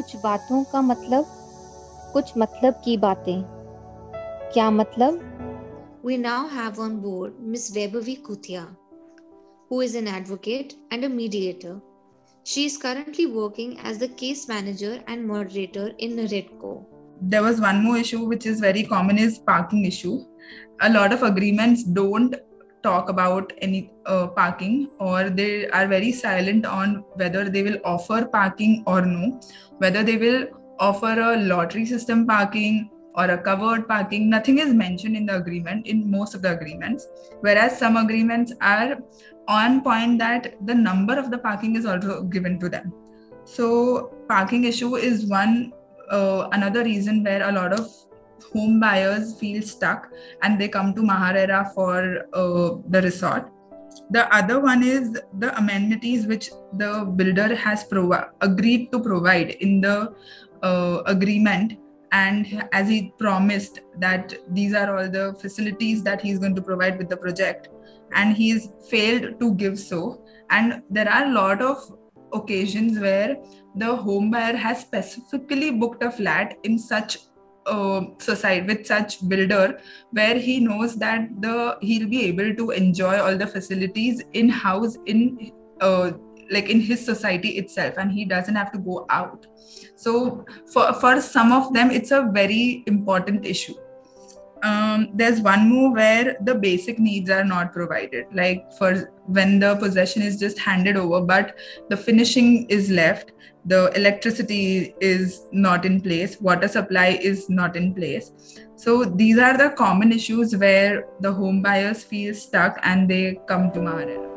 कुछ बातों का मतलब कुछ मतलब की बातें। क्या मतलब? We now have on board miss Vaibhavi Kutiya who is an advocate and a mediator she is currently working as the case manager and moderator in Redco there was one more issue which is very common is parking issue a lot of agreements don't talk about any uh, parking or they are very silent on whether they will offer parking or no. Whether they will offer a lottery system parking or a covered parking nothing is mentioned in the agreement in most of the agreements. Whereas some agreements are on point that the number of the parking is also given to them. So parking issue is one uh, another reason where a lot of home buyers feel stuck and they come to Maharera for uh, the resort. The other one is the amenities which the builder has provi- agreed to provide in the uh, agreement. And as he promised that these are all the facilities that he's going to provide with the project. And he's failed to give so. And there are a lot of occasions where the home buyer has specifically booked a flat in such uh, society with such builder where he knows that the he'll be able to enjoy all the facilities in house in uh, like in his society itself and he doesn't have to go out. So for for some of them it's a very important issue um, there's one more where the basic needs are not provided like for when the possession is just handed over but the finishing is left the electricity is not in place water supply is not in place so these are the common issues where the home buyers feel stuck and they come to Maharera.